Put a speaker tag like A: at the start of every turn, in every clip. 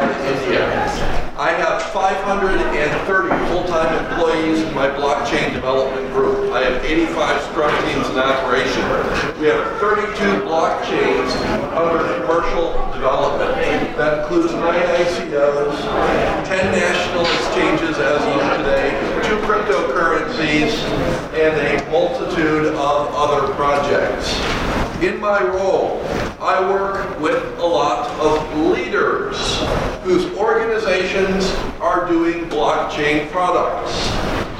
A: India. I have 530 full-time employees in my blockchain development group. I have 85 Scrum teams in operation. We have 32 blockchains under commercial development. That includes nine ICOs, 10 national exchanges as of today, two cryptocurrencies, and a multitude of other projects. In my role, I work with a lot of leaders whose organizations are doing blockchain products.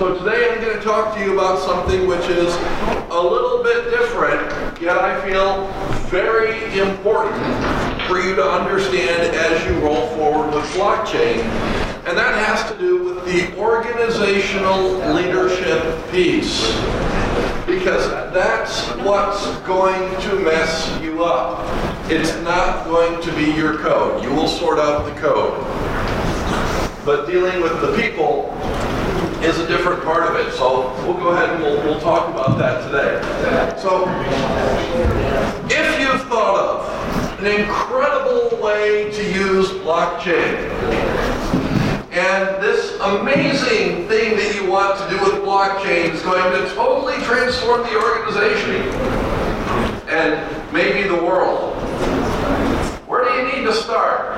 A: So today I'm going to talk to you about something which is a little bit different, yet I feel very important for you to understand as you roll forward with blockchain. And that has to do with the organizational leadership piece because that's what's going to mess you up. It's not going to be your code. You will sort out the code. But dealing with the people is a different part of it. So we'll go ahead and we'll, we'll talk about that today. So if you've thought of an incredible way to use blockchain, and this amazing thing that you want to do with blockchain is going to totally transform the organization and maybe the world. Where do you need to start?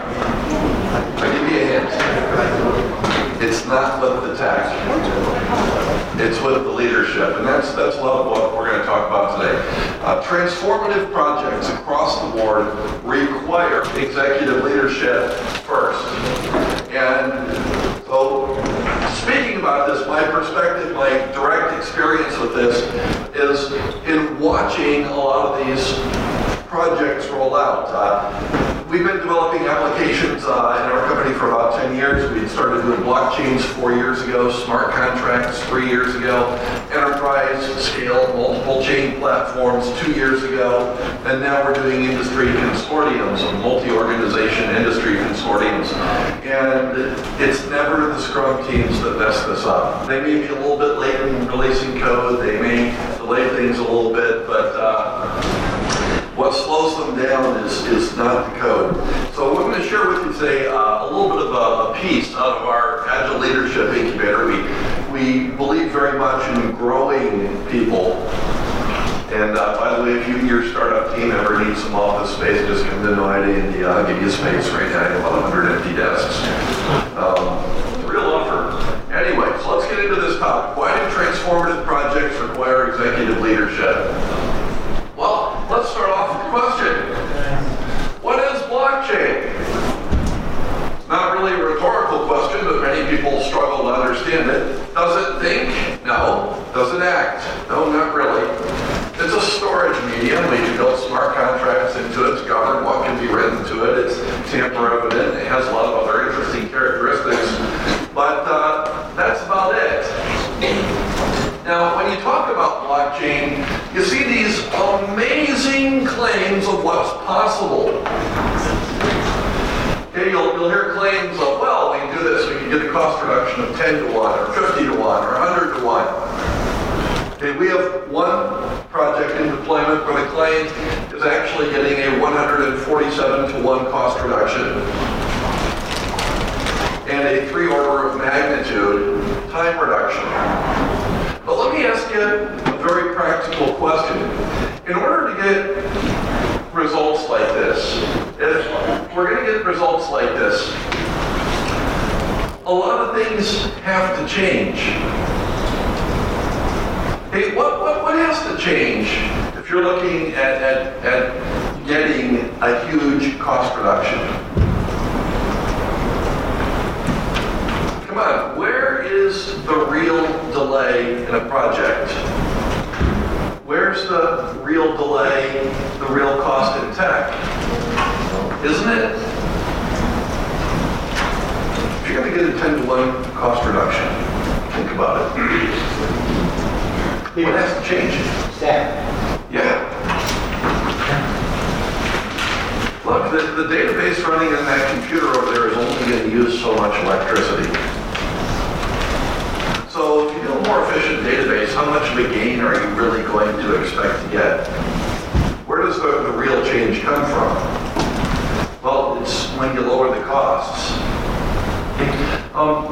A: I'll give you a hint. It's not with the tech. It's with the leadership. And that's, that's a lot of what we're going to talk about today. Uh, transformative projects across the board require executive leadership first. And so, speaking about this, my perspective, my direct experience with this is in watching a lot of these projects roll out. Uh, We've been developing applications uh, in our company for about 10 years. We started doing blockchains four years ago, smart contracts three years ago, enterprise scale multiple chain platforms two years ago, and now we're doing industry consortiums, multi-organization industry consortiums. And it's never the Scrum teams that mess this up. They may be a little bit late in releasing code, they may delay things a little bit, but uh, what slows them down is, is not the code. So I'm going to share with you today uh, a little bit of a, a, piece out of our Agile Leadership Incubator. We, we believe very much in growing people. And uh, by the way, if you and your startup team ever need some office space, just come to Noida, India. I'll give you space right now. I have about 100 empty desks. Um, real offer. Anyway, so let's get into this topic. Why do transformative projects require executive leadership? Well, let's start off with the question. What is blockchain? A rhetorical question, but many people struggle to understand it. Does it think? No. Does it act? No, not really. It's a storage medium. We can build smart contracts into it. It's governed what can be written to it. It's tamper evident. It has a lot of other interesting characteristics. But uh, that's about it. Now, when you talk about blockchain, you see these amazing claims of what's possible. Okay, you'll, you'll hear claims of, well, we can do this, we can get a cost reduction of 10 to 1, or 50 to 1, or 100 to 1. Okay, we have one project in deployment where the client is actually getting a 147 to 1 cost reduction and a three order of magnitude time reduction. But let me ask you a very practical question. In order to get results like this, we're going to get results like this, a lot of things have to change. Hey, what, what, what has to change if you're looking at, at, at getting a huge cost reduction? Come on, where is the real delay in a project? Where's the real delay, the real cost in tech? Isn't it? If you're going to get a 10 to 1 cost reduction, think about it. What has to change?
B: Staff.
A: Yeah. Look, the, the database running in that computer over there is only going to use so much electricity. So if you do a more efficient database, how much of a gain are you really going to expect to get? Where does the, the real change come from? When you lower the costs. Um,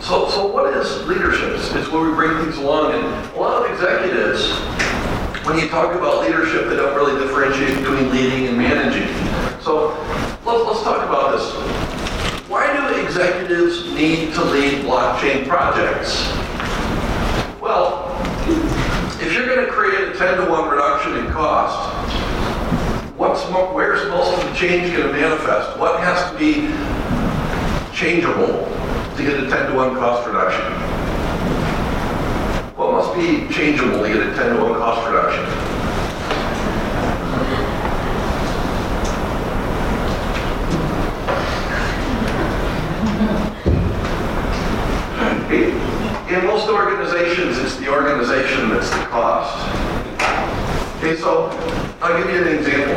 A: so, so what is leadership? It's, it's where we bring things along, and a lot of executives, when you talk about leadership, they don't really differentiate between leading and managing. So let's, let's talk about this. Why do executives need to lead blockchain projects? Well, if you're going to create a 10 to 1 reduction in cost, what's where's most of the change going to manifest? What has to be changeable to get a 10 to 1 cost reduction? What must be changeable to get a 10 to 1 cost reduction? In most organizations, it's the organization that's the cost. Okay, so I'll give you an example.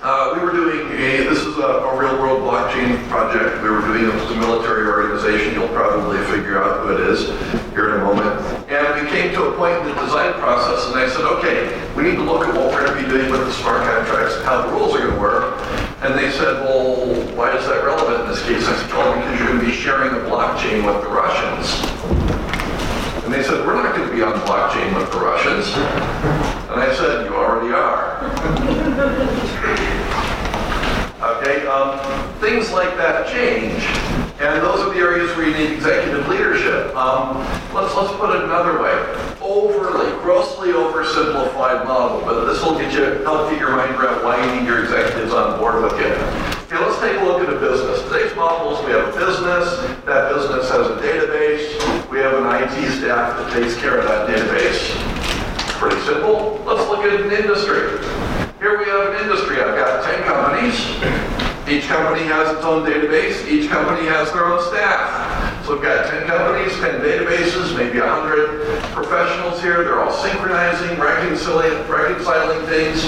A: Uh, we were doing a, this is a, a real world blockchain project. We were doing it with a military organization. You'll probably figure out who it is here in a moment. And we came to a point in the design process and I said, okay, we need to look at what we're going to be doing with the smart contracts and how the rules are going to work. And they said, well, why is that relevant in this case? I said, well, because you're going to be sharing the blockchain with the Russians. And they said, we're not going to be on blockchain with the Russians. And I said, you already are. Okay, um, things like that change. And those are the areas where you need executive leadership. Um, let's, let's put it another way. Overly, grossly oversimplified model, but this will get you, help get your mind around why you need your executives on board with you. Okay, let's take a look at a business. Today's model we have a business, that business has a database, we have an IT staff that takes care of that database. Pretty simple. Let's look at an industry. Here we have an industry. I've got 10 companies. Each company has its own database. Each company has their own staff. So we've got 10 companies, 10 databases, maybe 100 professionals here. They're all synchronizing, reconciling, reconciling things.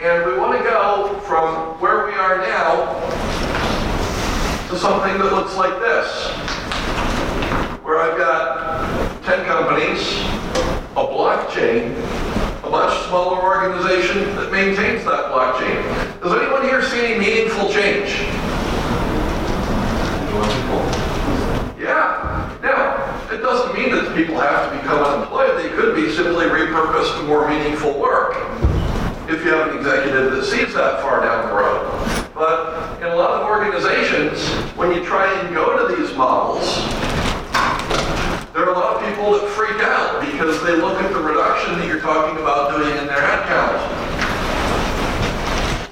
A: And we want to go from where we are now to something that looks like this. Where I've got 10 companies, a blockchain, a much smaller organization that maintains that blockchain. Does anyone here see any meaningful change? Yeah. Now, it doesn't mean that people have to become unemployed. They could be simply repurposed to more meaningful work if you have an executive that sees that far down the road. But in a lot of organizations, when you try and go to these models, there are a lot of people that freak out because they look at the reduction that you're talking about doing in their headcount.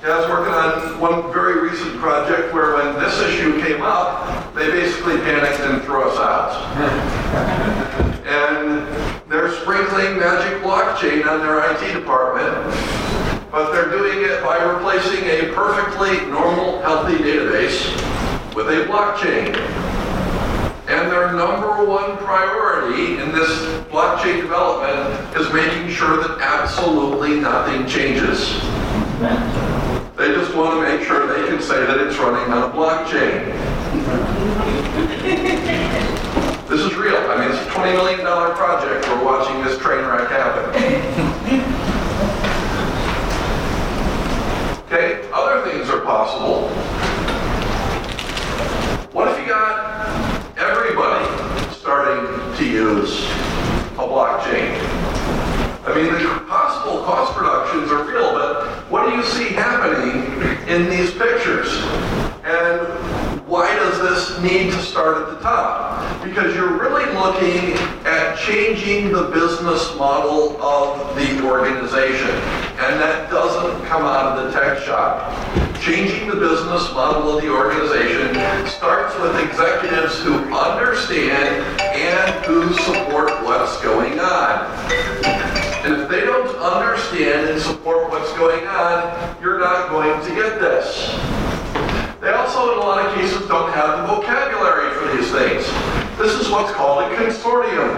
A: I was working on one very recent project where when this issue came up, they basically panicked and threw us out. and they're sprinkling magic blockchain on their IT department, but they're doing it by replacing a perfectly normal, healthy database with a blockchain. And their number one priority in this blockchain development is making sure that absolutely nothing changes. They just want to make sure they can say that it's running on a blockchain. this is real. I mean, it's a $20 million project. We're watching this train wreck happen. Okay, other things are possible. What if you got everybody starting use a blockchain? I mean, the possible cost reductions are real, but what do you see happening in these pictures? And why does this need to start at the top? Because you're really looking at changing the business model of the organization. And that doesn't come out of the tech shop. Changing the business model of the organization starts with executives who understand and who support what's going on. And if they don't understand and support what's going on, you're not going to get this. They also, in a lot of cases, don't have the vocabulary for these things. This is what's called a consortium.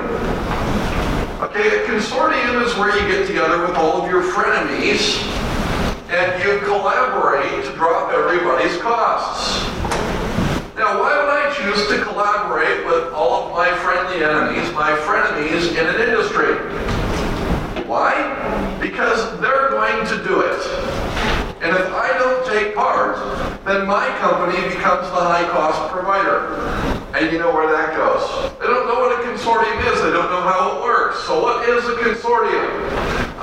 A: Okay, a consortium is where you get together with all of your frenemies and you collaborate to drop everybody's costs. Now, why would I choose to collaborate with all of my friendly enemies, my frenemies in an industry? Why? Because they're going to do it. And if I don't take part, then my company becomes the high-cost provider. And you know where that goes. They don't know what a consortium is. They don't know how it works. So what is a consortium?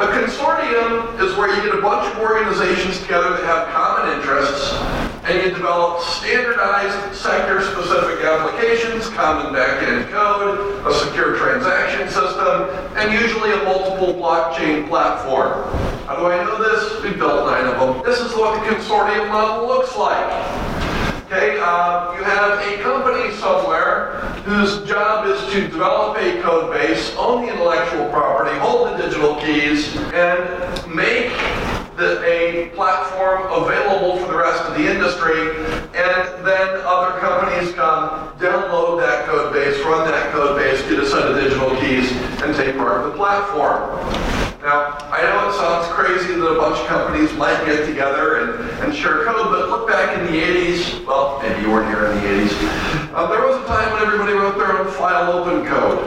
A: A consortium is where you get a bunch of organizations together that have common interests and you develop standardized sector-specific applications, common back-end code, a secure transaction system, and usually a multiple blockchain platform. How do I know this? We built nine of them. This is what the consortium model looks like. Okay, uh, you have a company somewhere whose job is to develop a code base, own the intellectual property, hold the digital keys, and make the, a platform available for the rest of the industry, and then other companies come, download that code base, run that code base, get a set of digital keys, and take part of the platform. Now, I know it sounds crazy that a bunch of companies might get together and, and share code, but look back in the 80s, well, maybe you weren't here in the 80s, uh, there was a time when everybody wrote their own file open code.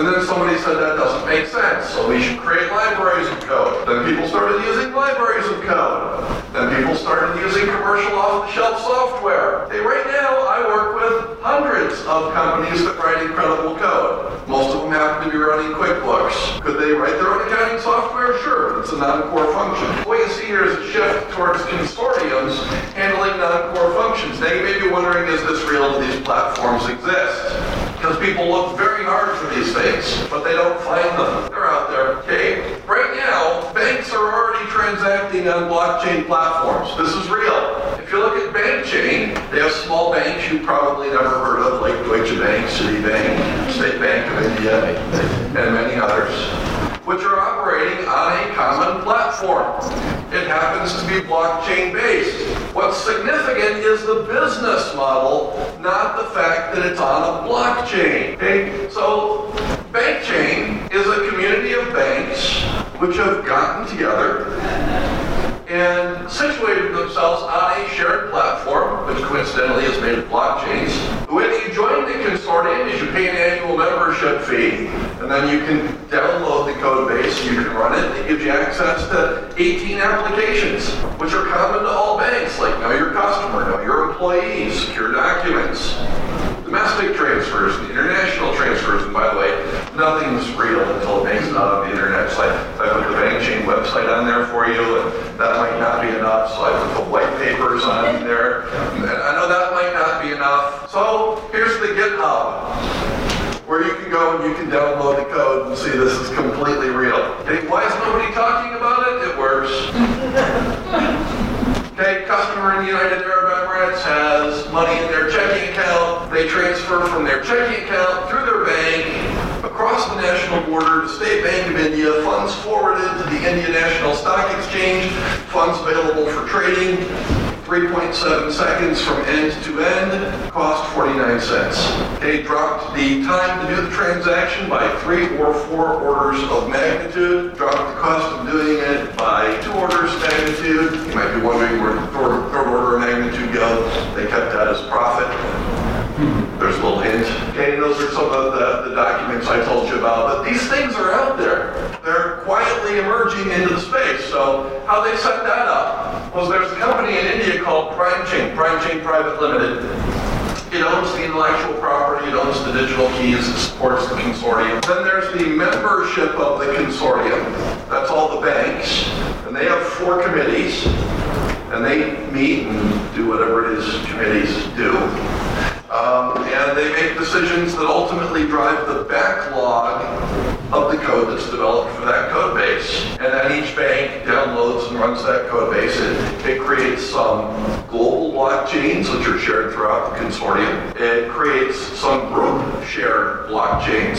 A: And then somebody said that doesn't make sense, so we should create libraries of code. Then people started using libraries of code. Then people started using commercial off-the-shelf software. Hey, right now I work with hundreds of companies that write incredible code. Most of them happen to be running QuickBooks. Could they write their own accounting software? Sure, it's a non-core function. What you see here is a shift towards consortiums handling non-core functions. Now you may be wondering, is this real? Do these platforms exist? Because people look very hard for these things, but they don't find them. They're out there, okay? Right now, banks are already transacting on blockchain platforms. This is real. If you look at BankChain, they have small banks you probably never heard of, like Deutsche Bank, Citibank, State Bank of India, and many others, which are operating on a common platform. It happens to be blockchain based. What's significant is the business model, not the fact that it's on a blockchain. Okay? So, BankChain is a community of banks which have gotten together and situated themselves on a shared platform, which coincidentally is made of blockchains. When you join the consortium, is you pay an annual membership fee, and then you can download the code base, you can run it, it gives you access to 18 applications, which are common to all banks, like know your customer, know your employees, secure documents, domestic transfers, and international transfers, and by the way, nothing's real until it makes it out on the internet. So I, I put the BankChain website on there for you, and that might not be enough, so I put the white papers on there. And I know that might not be enough. So here's the GitHub where you can go and you can download the code and see this is completely real. Hey, why is nobody talking about it? It works. Okay, customer in the United Arab Emirates has money in their checking account. They transfer from their checking account through their bank across the national border to State Bank of India, funds forwarded to the India National Stock Exchange, funds available for trading. 3.7 seconds from end to end, cost 49 cents. They dropped the time to do the transaction by three or four orders of magnitude, dropped the cost of doing it by two orders of magnitude. You might be wondering where the third, third order of magnitude go. They kept that as profit. There's a little hint. Okay, those are some of the, documents I told you about. But these things are out there. They're quietly emerging into the space. So how they set that up was there's a company in India called PrimeChain, PrimeChain Private Limited. It owns the intellectual property, it owns the digital keys, it supports the consortium. Then there's the membership of the consortium. That's all the banks. And they have four committees. And they meet and do whatever it is committees do. Um, and they make decisions that ultimately drive the backlog of the code that's developed for that code base. And then each bank downloads and runs that code base. It, it creates some global blockchains which are shared throughout the consortium. It creates some group shared blockchains.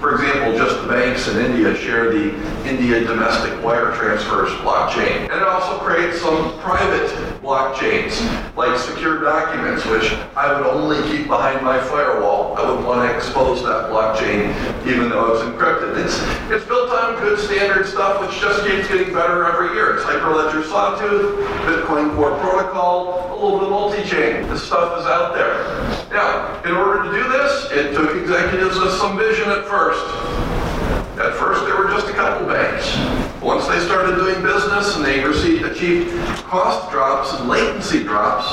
A: For example, just the banks in India share the India domestic wire transfers blockchain. And it also creates some private blockchains, like secure documents, which I would only keep behind my firewall. I wouldn't want to expose that blockchain, even though it's encrypted. It's, it's built on good standard stuff, which just keeps getting better every year. It's Hyperledger Sawtooth, Bitcoin Core Protocol, a little bit multi-chain. This stuff is out there. Now, in order to do this, it took executives with some vision at first. At first, there were just a couple banks. Once they started doing business and they received, achieved cost drops and latency drops,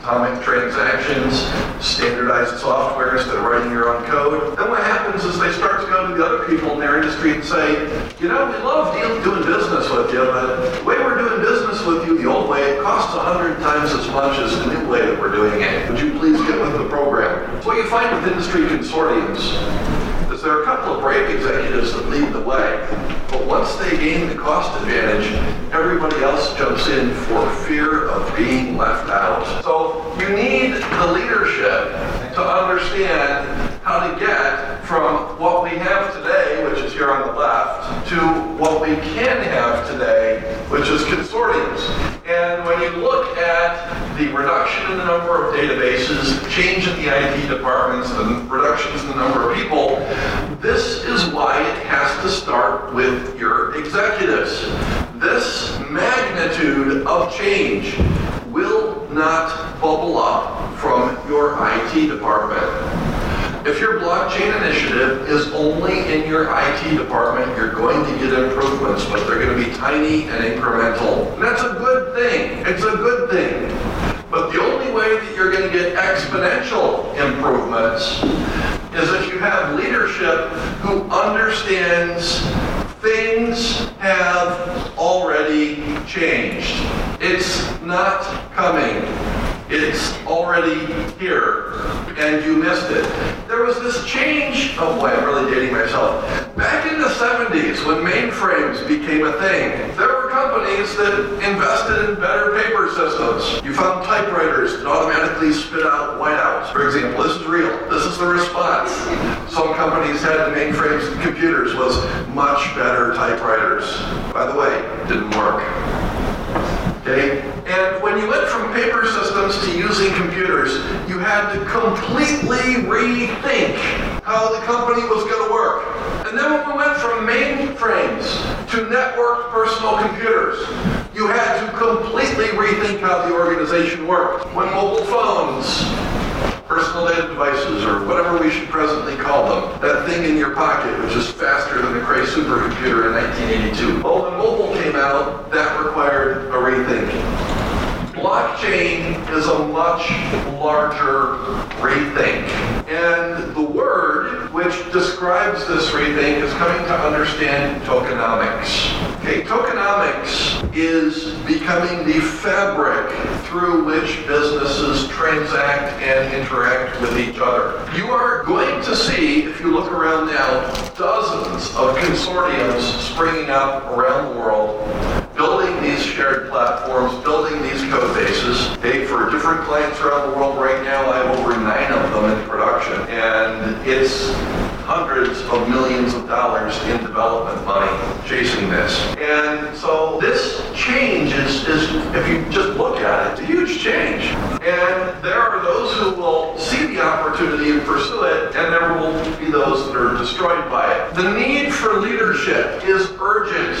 A: atomic transactions, standardized software instead of writing your own code, then what happens is they start to go to the other people in their industry and say, you know, we love doing business with you, but the way we're doing business with you the old way, it costs a hundred times as much as the new way that we're doing it. Would you please get with the program? So what you find with industry consortiums there are a couple of brave executives that lead the way, but once they gain the cost advantage, everybody else jumps in for fear of being left out. So you need the leadership to understand how to get from what we have today, which is here on the left, to what we can have today, which is consortiums. And when you look at the reduction in the number of databases, change in the IT departments, the reductions in the number of people, this is why it has to start with your executives. This magnitude of change will not bubble up from your IT department. If your blockchain initiative is only in your IT department, you're going to get improvements, but they're going to be tiny and incremental. And that's a good thing. It's a good thing. But the only way that you're going to get exponential improvements is if you have leadership who understands things have already changed. It's not coming. It's already here, and you missed it. There was this change. Oh boy, I'm really dating myself. Back in the 70s, when mainframes became a thing, there companies that invested in better paper systems. You found typewriters that automatically spit out whiteouts. For example, this is real. This is the response. Some companies had the mainframes and computers was much better typewriters. By the way, didn't work. Okay? And when you went from paper systems to using computers, you had to completely rethink how the company was going to work. And then when we went from mainframes to networked personal computers, you had to completely rethink how the organization worked. When mobile phones personal data devices, or whatever we should presently call them. That thing in your pocket, which is faster than the Cray supercomputer in 1982. Well, when mobile came out, that required a rethink. Blockchain is a much larger rethink. And the word which describes this rethink is coming to understand tokenomics. Okay, tokenomics is becoming the fabric through which businesses transact and interact with each other. You are going to see, if you look around now, dozens of consortiums springing up around the world building these shared platforms, building these code bases. Hey, for different clients around the world right now, I have over nine of them in production. And it's hundreds of millions of dollars in development money chasing this. And so this change is, is, if you just look at it, a huge change. And there are those who will see the opportunity and pursue it, and there will be those that are destroyed by it. The need for leadership is urgent.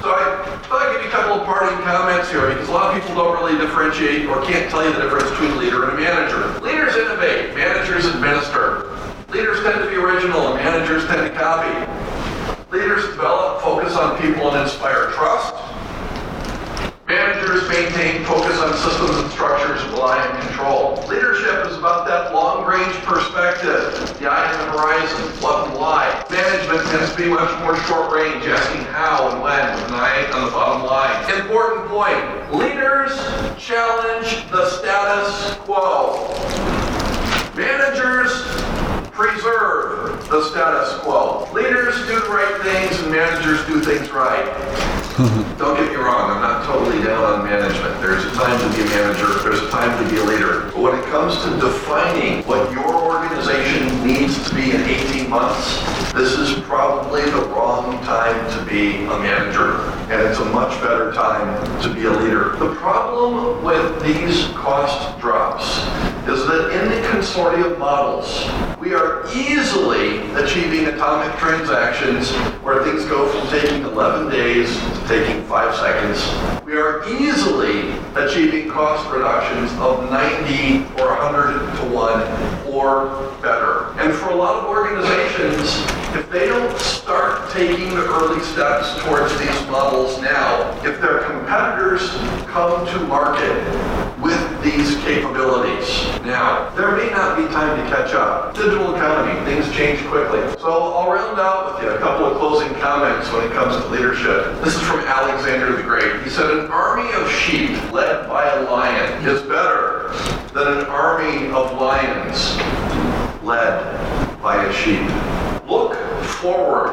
A: So I thought I'd give you a couple of parting comments here because a lot of people don't really differentiate or can't tell you the difference between a leader and a manager. Leaders innovate, managers administer. Leaders tend to be original and managers tend to copy. Leaders develop, focus on people, and inspire trust. Managers maintain focus on systems and structures, rely on control. Leadership is about that long-range perspective, the eye on the horizon, what and why. Management tends to be much more short-range, asking how and when, with an eye on the bottom line. Important point, leaders challenge the status quo. Managers preserve the status quo. Leaders do the right things and managers do things right. Don't get me wrong, I'm not totally down on management. There's a time to be a manager, there's a time to be a leader. But when it comes to defining what your organization needs to be in 18 months, this is probably the wrong time to be a manager. And it's a much better time to be a leader. The problem with these cost drops is that in the consortium models, we are easily achieving atomic transactions where things go from taking 11 days to taking five seconds. We are easily achieving cost reductions of 90 or 100 to 1 or better. And for a lot of organizations, if they don't start taking the early steps towards these models now. If their competitors come to market with these capabilities now, there may not be time to catch up. Digital economy, things change quickly. So I'll round out with you a couple of closing comments when it comes to leadership. This is from Alexander the Great. He said, an army of sheep led by a lion is better than an army of lions led by a sheep. Look forward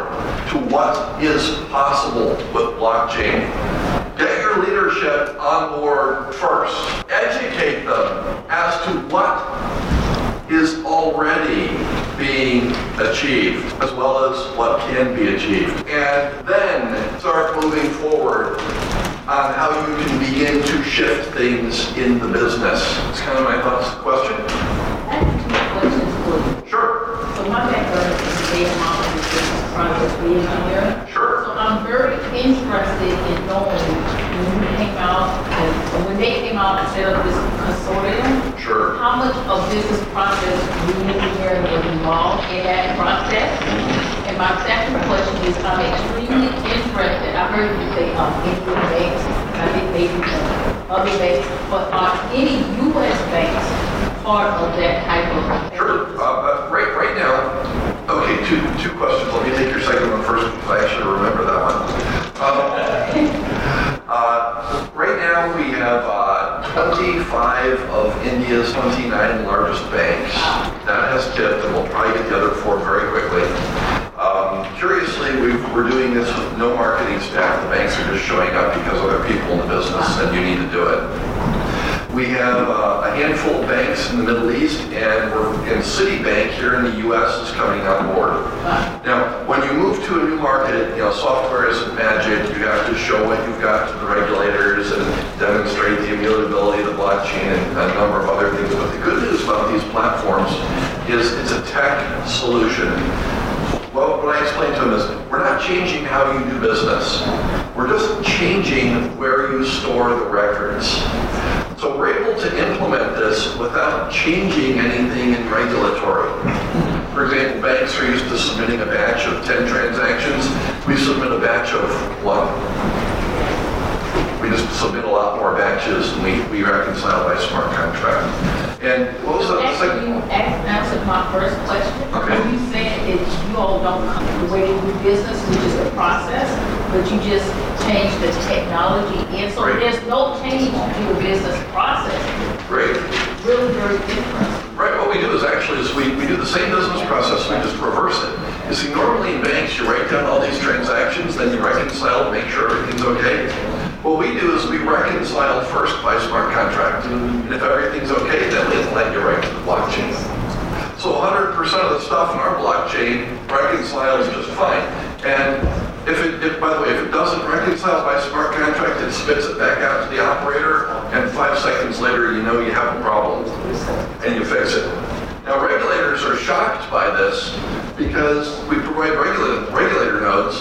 A: to what is possible with blockchain. Leadership on board first. Educate them as to what is already being achieved, as well as what can be achieved. And then start moving forward on how you can begin to shift things in the business. It's kind of my thoughts. Question?
C: I have two questions for you.
A: Sure.
C: So my background is data modeling, business process engineering.
A: Sure.
C: So I'm very interested in knowing when you came out, and when they came out and set up this consortium,
A: Sure.
C: how much of business process engineering was involved in that process? And my second question is, I'm extremely interested, I heard you say, um, Indian banks, I think maybe uh, other banks, but are any US banks part of that type of?
A: Sure. Uh, but right, right now, okay, two, two questions. Let me take your second one first because I actually remember that one. Um, uh, now, we have uh, 25 of India's 29 largest banks. That has tipped, and we'll probably get the other four very quickly. Um, curiously, we we're doing this with no marketing staff. The banks are just showing up because other people in the business said you need to do it. We have uh, a handful of banks in the Middle East, and and Citibank here in the U.S. is coming on board. Now, when you move to a new market, you know, software isn't magic. You have to show what you've got to the regulators and demonstrate the immutability of the blockchain and a number of other things. But the good news about these platforms is it's a tech solution. Well, what I explained to them is, we're not changing how you do business. We're just changing where you store the records. So we're able to implement this without changing anything in regulatory. For example, banks are used to submitting a batch of 10 transactions. We submit a batch of one. We just submit a lot more batches and we, we reconcile by smart contract. And what was the
C: Actually, you answered my first question.
A: Okay.
C: You said that you all don't come the way you do business, which is a process, but you just change the technology in. So
A: Right.
C: there's no change to your business process.
A: Great.
C: Really very different.
A: Right, what we do is actually is we, we do the same business process, we just reverse it. You see, normally in banks, you write down all these transactions, then you reconcile, make sure everything's okay. What we do is we reconcile first by smart contract. And if everything's okay, then we let you write to the blockchain. So 100% of the stuff in our blockchain reconciles just fine. And if it, if, by the way, if it doesn't reconcile by smart contract, it spits it back out to the operator, and five seconds later, you know you have a problem, and you fix it. Now, regulators are shocked by this because we provide regulator, regulator nodes,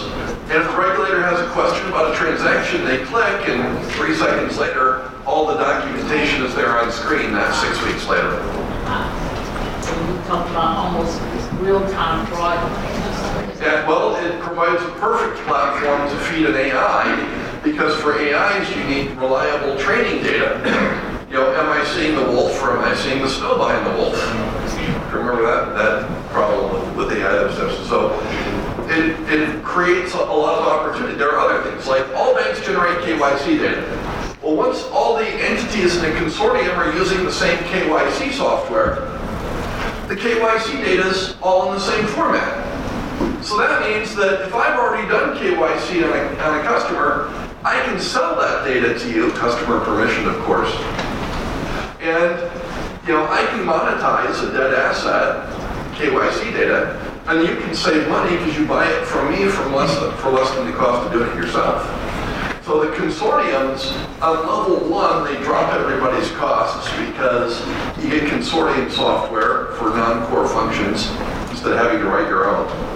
A: and if the regulator has a question about a transaction, they click, and three seconds later, all the documentation is there on screen, not six weeks later.
C: So we talked about almost real-time fraud.
A: It provides a perfect platform to feed an AI because for AIs you need reliable training data. You know, am I seeing the wolf or am I seeing the snow behind the wolf? Remember that that problem with, with AI that. So it, it creates a, a lot of opportunity. There are other things like all banks generate KYC data. Well, once all the entities in a consortium are using the same KYC software, the KYC data is all in the same format. So that means that if I've already done KYC on a, on a customer, I can sell that data to you, customer permission, of course. And, you know, I can monetize a dead asset, KYC data, and you can save money because you buy it from me from less than, for less than the cost of doing it yourself. So the consortiums, on level one, they drop everybody's costs because you get consortium software for non-core functions instead of having to write your own.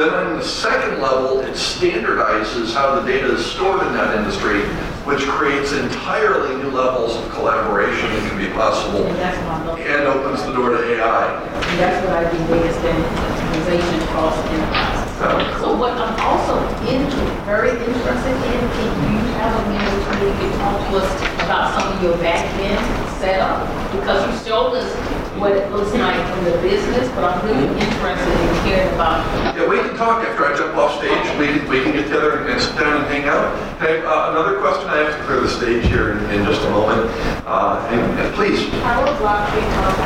A: Then on the second level, it standardizes how the data is stored in that industry, which creates entirely new levels of collaboration that can be possible
C: And
A: and opens the door to AI.
C: And that's what I do, data standardization across enterprises.
A: Oh,
C: So what I'm inter- very interested in, can you have a minute to talk to us about some of your back end setup? Because you showed us what it looks like from the business, but I'm really mm-hmm. interested in hearing about
A: Yeah, we can talk after I jump off stage. We can, we can get together and sit down and hang out. Okay, uh, another question, I have to clear the stage here in, in just a moment. Uh, and, and please.
D: How will blockchain help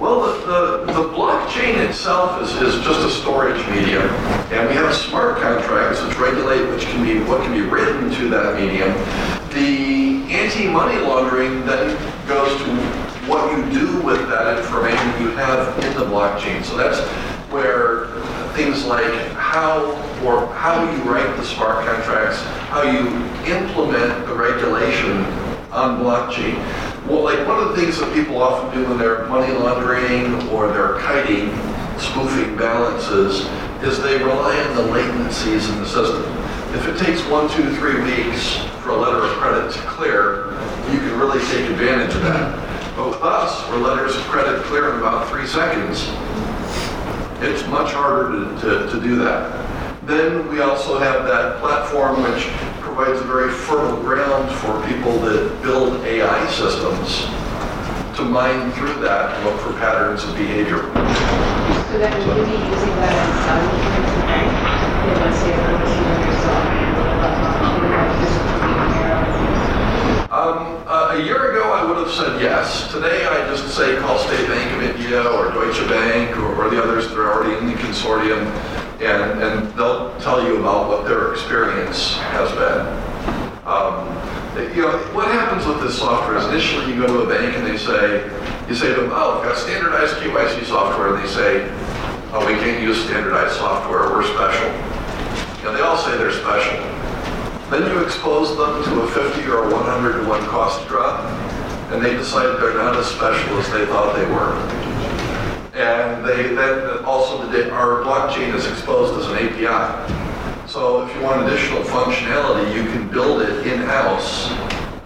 A: Well, the, the, the blockchain itself is, is just a storage medium. And we have smart contracts which regulate which can be, what can be written to that medium. The anti-money laundering then goes to what you do with that information you have in the blockchain. So that's where things like how or how you write the smart contracts, how you implement the regulation on blockchain. Well, like one of the things that people often do when they're money laundering or they're kiting, spoofing balances, is they rely on the latencies in the system. If it takes one, two, three weeks for a letter of credit to clear, you can really take advantage of that. But with us, where letters of credit clear in about three seconds, it's much harder to, to, to do that. Then we also have that platform which provides a very fertile ground for people that build AI systems to mine through that and look for patterns of behavior.
D: So that we will be using that as selling points of bank, you know, say for the
A: Um, a year ago, I would have said yes. Today, I just say call State Bank of India or Deutsche Bank or, or the others that are already in the consortium, and, and they'll tell you about what their experience has been. Um, you know, what happens with this software is initially you go to a bank and they say, you say to them, oh, I've got standardized KYC software, and they say, oh, we can't use standardized software, we're special. Know, they all say they're special. Then you expose them to a 50 or a 100 to 1 cost drop, and they decide they're not as special as they thought they were. And they then also the, our blockchain is exposed as an API. So if you want additional functionality, you can build it in-house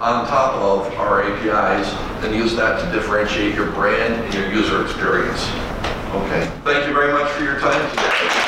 A: on top of our APIs and use that to differentiate your brand and your user experience. Okay. Thank you very much for your time today.